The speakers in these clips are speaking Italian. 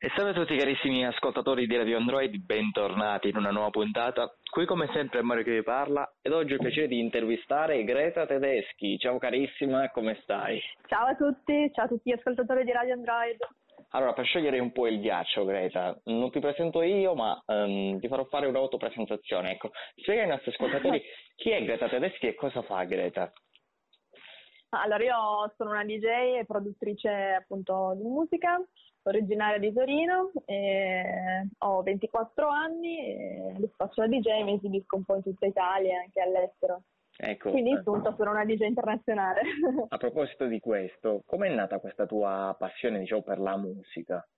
E salve a tutti carissimi ascoltatori di Radio Android, bentornati in una nuova puntata. Qui come sempre è Mario che vi parla ed oggi ho il piacere di intervistare Greta Tedeschi. Ciao carissima, come stai? Ciao a tutti, ciao a tutti gli ascoltatori di Radio Android. Allora, per sciogliere un po' il ghiaccio, Greta, non ti presento io, ma um, ti farò fare un'autopresentazione. Ecco, spiega ai nostri ascoltatori chi è Greta Tedeschi e cosa fa Greta. Allora, io sono una DJ e produttrice appunto di musica originaria di Torino, ho 24 anni e faccio la DJ e mi esibisco un po' in tutta Italia e anche all'estero. Ecco. Quindi appunto sono una DJ internazionale. A proposito di questo, com'è nata questa tua passione diciamo, per la musica?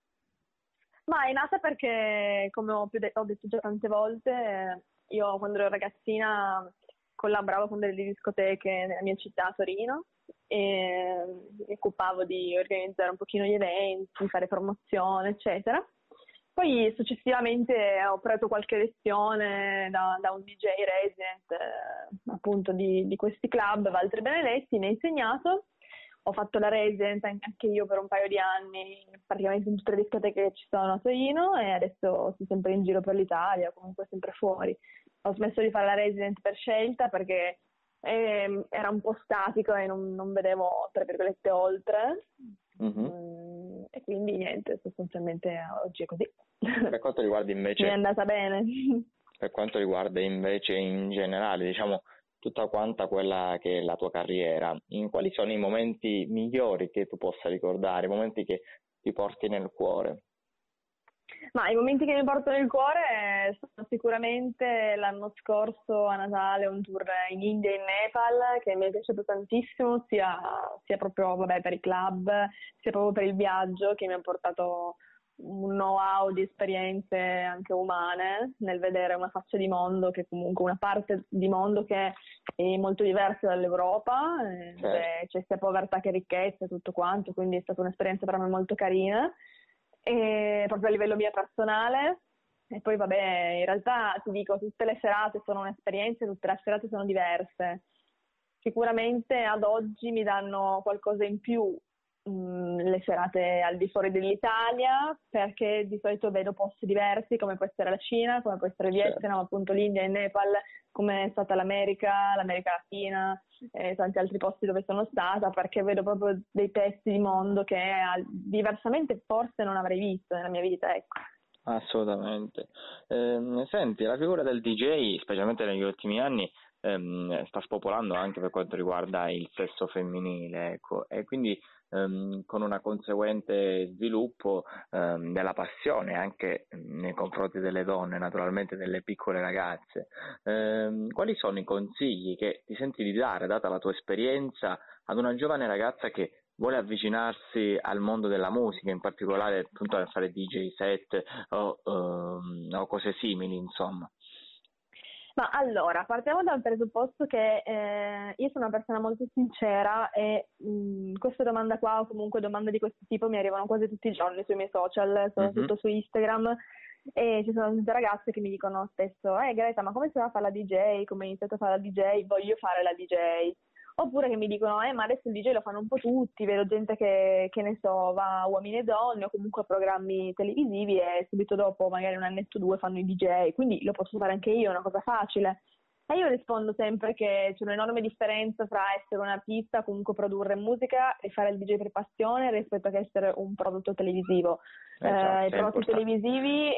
Ma è nata perché, come ho, de- ho detto già tante volte, io quando ero ragazzina collaboravo con delle discoteche nella mia città, Torino, e mi occupavo di organizzare un pochino gli eventi, fare promozione, eccetera. Poi successivamente ho preso qualche lezione da, da un DJ resident eh, appunto di, di, questi club, Valtre Benedetti, mi ha insegnato. Ho fatto la resident anche io per un paio di anni, praticamente in tutte le discoteche che ci sono a Torino e adesso sono sempre in giro per l'Italia, comunque sempre fuori. Ho smesso di fare la resident per scelta perché e era un po' statico e non, non vedevo, tra virgolette, oltre. Mm-hmm. E quindi niente, sostanzialmente oggi è così. Per quanto riguarda invece... Mi è andata bene. Per quanto riguarda invece in generale, diciamo, tutta quanta quella che è la tua carriera, in quali sono i momenti migliori che tu possa ricordare, i momenti che ti porti nel cuore? Ma i momenti che mi portano nel cuore sono sicuramente l'anno scorso a Natale un tour in India e in Nepal che mi è piaciuto tantissimo, sia, sia proprio vabbè, per i club, sia proprio per il viaggio che mi ha portato un know-how di esperienze anche umane nel vedere una faccia di mondo che comunque una parte di mondo che è molto diversa dall'Europa, eh, certo. c'è sia povertà che ricchezza e tutto quanto, quindi è stata un'esperienza per me molto carina e proprio a livello mio personale. E poi vabbè, in realtà ti dico, tutte le serate sono un'esperienza, tutte le serate sono diverse. Sicuramente ad oggi mi danno qualcosa in più mh, le serate al di fuori dell'Italia, perché di solito vedo posti diversi, come può essere la Cina, come può essere il Vietnam, certo. appunto l'India e il Nepal, come è stata l'America, l'America Latina e tanti altri posti dove sono stata, perché vedo proprio dei pezzi di mondo che diversamente forse non avrei visto nella mia vita, ecco. Assolutamente. Eh, senti, la figura del DJ, specialmente negli ultimi anni, ehm, sta spopolando anche per quanto riguarda il sesso femminile, ecco, e quindi ehm, con una conseguente sviluppo ehm, della passione anche nei confronti delle donne, naturalmente delle piccole ragazze. Ehm, quali sono i consigli che ti senti di dare, data la tua esperienza, ad una giovane ragazza che vuole avvicinarsi al mondo della musica, in particolare appunto a fare DJ set o, um, o cose simili, insomma? Ma allora, partiamo dal presupposto che eh, io sono una persona molto sincera e mh, questa domanda qua o comunque domande di questo tipo mi arrivano quasi tutti i giorni sui miei social, soprattutto mm-hmm. su Instagram e ci sono tante ragazze che mi dicono spesso eh Greta ma come si fa a fare la DJ, come hai iniziato a fare la DJ, voglio fare la DJ Oppure che mi dicono, eh, ma adesso il DJ lo fanno un po' tutti, vedo gente che, che ne so, va a uomini e donne o comunque a programmi televisivi e subito dopo, magari un annetto o due, fanno i DJ, quindi lo posso fare anche io, è una cosa facile. E io rispondo sempre che c'è un'enorme differenza fra essere un artista, comunque produrre musica e fare il DJ per passione rispetto a essere un prodotto televisivo. Eh, eh, I prodotti televisivi eh,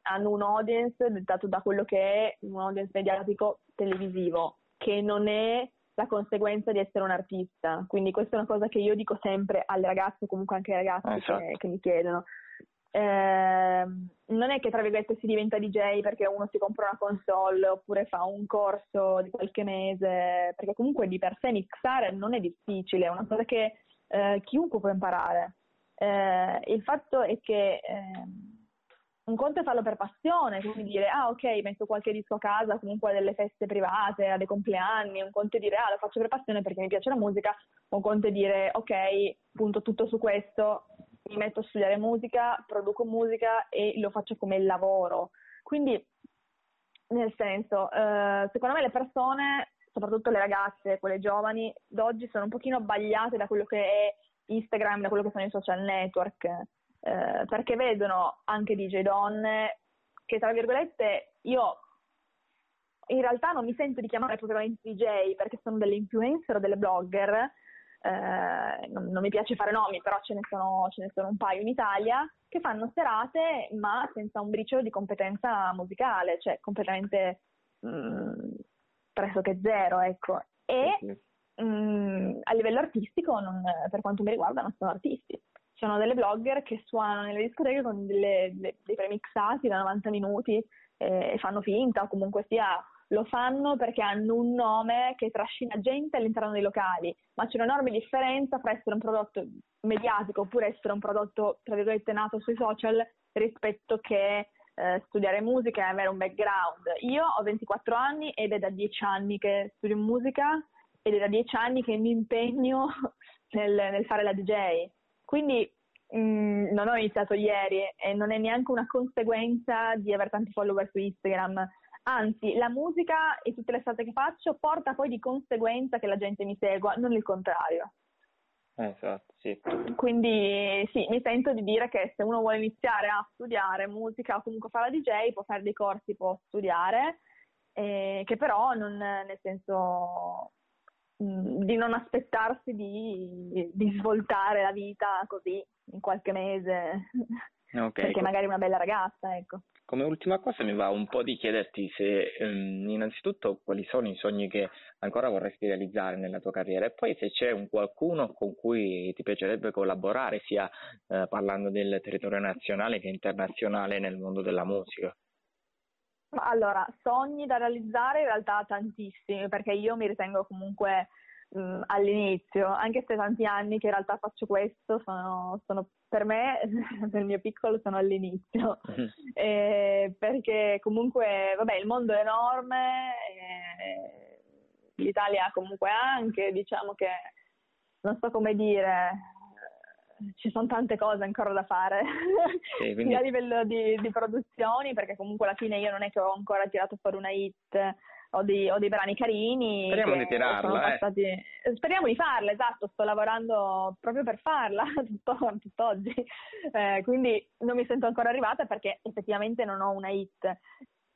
hanno un audience dettato da quello che è un audience mediatico televisivo che non è la conseguenza di essere un artista. Quindi questa è una cosa che io dico sempre alle ragazze o comunque anche ai ragazzi esatto. che, che, mi chiedono. Eh, non è che tra virgolette si diventa DJ perché uno si compra una console oppure fa un corso di qualche mese, perché comunque di per sé mixare non è difficile, è una cosa che eh, chiunque può imparare. Eh, il fatto è che ehm, un conto è farlo per passione, quindi dire ah ok metto qualche disco a casa comunque a delle feste private, a dei compleanni, un conto è dire ah lo faccio per passione perché mi piace la musica, un conto è dire ok punto tutto su questo, mi metto a studiare musica, produco musica e lo faccio come lavoro. Quindi nel senso, eh, secondo me le persone, soprattutto le ragazze, quelle giovani, d'oggi sono un pochino abbagliate da quello che è Instagram, da quello che sono i social network eh, perché vedono anche DJ donne che tra virgolette io in realtà non mi sento di chiamare propriamente DJ perché sono delle influencer o delle blogger, eh, non, non, mi piace fare nomi, però ce ne, sono, ce ne, sono, un paio in Italia, che fanno serate ma senza un briciolo di competenza musicale, cioè completamente mh, mm, pressoché zero, ecco. E mh, mm, a livello artistico, non, per quanto mi riguarda, non sono artisti. Sono delle blogger che suonano nelle discoteche con delle, dei, dei premixati da 90 minuti eh, e fanno finta o comunque sia lo fanno perché hanno un nome che trascina gente all'interno dei locali, ma c'è un'enorme differenza fra essere un prodotto mediatico oppure essere un prodotto, tra virgolette, nato sui social rispetto che eh, studiare musica e avere un background. Io ho 24 anni ed è da 10 anni che studio musica ed è da 10 anni che mi impegno nel, nel fare la DJ. Quindi mh, mm, non ho iniziato ieri e non è neanche una conseguenza di avere tanti follower su Instagram Anzi, la musica e tutte le strade che faccio porta poi di conseguenza che la gente mi segua, non il contrario. Esatto, sì. Quindi sì, mi sento di dire che se uno vuole iniziare a studiare musica o comunque fare la DJ, può fare dei corsi, può studiare, eh, che però non, nel senso di non aspettarsi di, di, svoltare la vita così in qualche mese, okay, perché ecco. magari è una bella ragazza, ecco. Come ultima cosa mi va un po' di chiederti se ehm, innanzitutto quali sono i sogni che ancora vorresti realizzare nella tua carriera e poi se c'è un qualcuno con cui ti piacerebbe collaborare sia eh, parlando del territorio nazionale che internazionale nel mondo della musica. Allora, sogni da realizzare in realtà tantissimi perché io mi ritengo comunque mh, all'inizio, anche se tanti anni che in realtà faccio questo, sono, sono per me, nel mio piccolo, sono all'inizio, eh, perché comunque, vabbè, il mondo è enorme, eh, l'Italia comunque anche, diciamo che, non so come dire, ci sono tante cose ancora da fare, sì, quindi... sia a livello di, di produzioni, perché comunque alla fine io non è che ho ancora tirato fuori una hit ho dei, ho dei brani carini. Speriamo di tirarla. Passati... Eh. Speriamo di farla, esatto, sto lavorando proprio per farla tutto, tutt'oggi, eh, quindi non mi sento ancora arrivata perché effettivamente non ho una hit.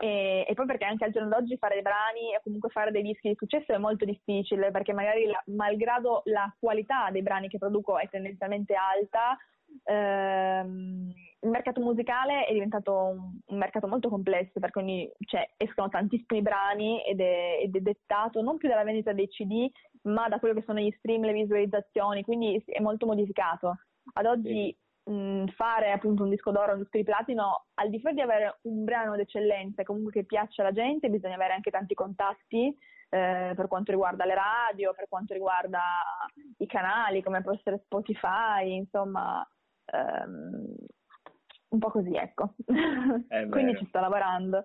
E, e, poi perché anche al giorno d'oggi fare dei brani e comunque fare dei dischi di successo è molto difficile perché magari la, malgrado la qualità dei brani che produco è tendenzialmente alta, ehm, il mercato musicale è diventato un, un mercato molto complesso perché ogni, cioè, escono tantissimi brani ed è, ed è, dettato non più dalla vendita dei CD ma da quello che sono gli stream, le visualizzazioni, quindi è molto modificato. Ad oggi sì. Mh, fare appunto un disco d'oro, un disco di platino, al di fuori di avere un brano d'eccellenza comunque che piaccia alla gente, bisogna avere anche tanti contatti eh, per quanto riguarda le radio, per quanto riguarda i canali come può essere Spotify, insomma ehm, un po' così, ecco. Quindi ci sto lavorando.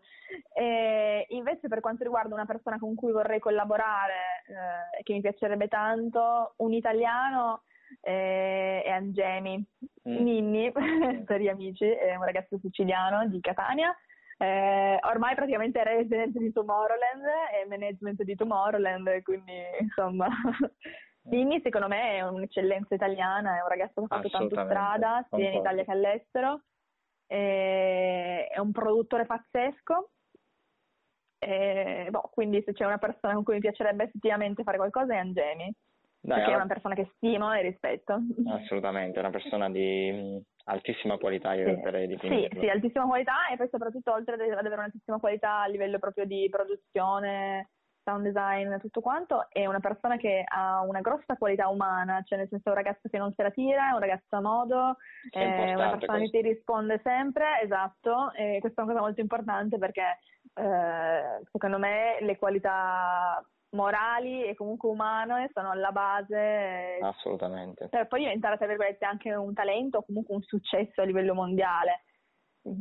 E invece per quanto riguarda una persona con cui vorrei collaborare e eh, che mi piacerebbe tanto, un italiano eh, è Angemi, mm. Ninni per gli amici, è un ragazzo siciliano di Catania. Eh, ormai praticamente è resident di Tomorrowland e management di Tomorrowland, quindi insomma Ninni secondo me è un'eccellenza italiana, è un ragazzo che ha fatto tanto strada sia in Italia che all'estero eh, è un produttore pazzesco. Eh, boh, quindi se c'è una persona con cui mi piacerebbe effettivamente fare qualcosa è Angemi, Dai, perché è una persona che stimo e rispetto. Assolutamente, è una persona di altissima qualità, io sì. di definirlo. Sì, sì, altissima qualità e poi soprattutto oltre ad avere un'altissima qualità a livello proprio di produzione, sound design, tutto quanto, è una persona che ha una grossa qualità umana, cioè nel senso è un ragazzo che non se la tira, è un ragazzo a modo, è una persona questo. che ti risponde sempre, esatto, e questa è una cosa molto importante perché eh, secondo me le qualità morali e comunque umane sono alla base. Assolutamente. Per poi diventare tra virgolette anche un talento o comunque un successo a livello mondiale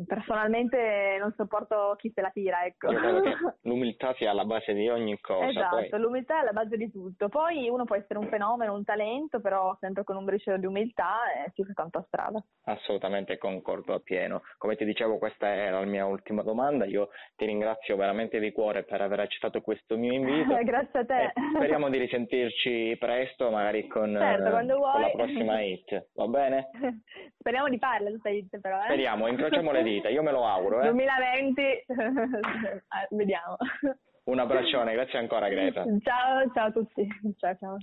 Personalmente non sopporto chi se la tira, ecco. L'umiltà sia alla base di ogni cosa. Esatto, poi... l'umiltà è alla base di tutto. Poi uno può essere un fenomeno, un talento, però sempre con un briciolo di umiltà e si fa tanta strada. Assolutamente concordo appieno. Come ti dicevo, questa era la mia ultima domanda. Io ti ringrazio veramente di cuore per aver accettato questo mio invito. Grazie a te. Speriamo di risentirci presto, magari con, certo, con la prossima hit. Va bene? Speriamo di farla però. Eh? Speriamo, incrociamo le dita, io me lo auguro. Eh? 2020, vediamo. Un abbraccione, grazie ancora Greta. Ciao, ciao a tutti. Ciao, ciao.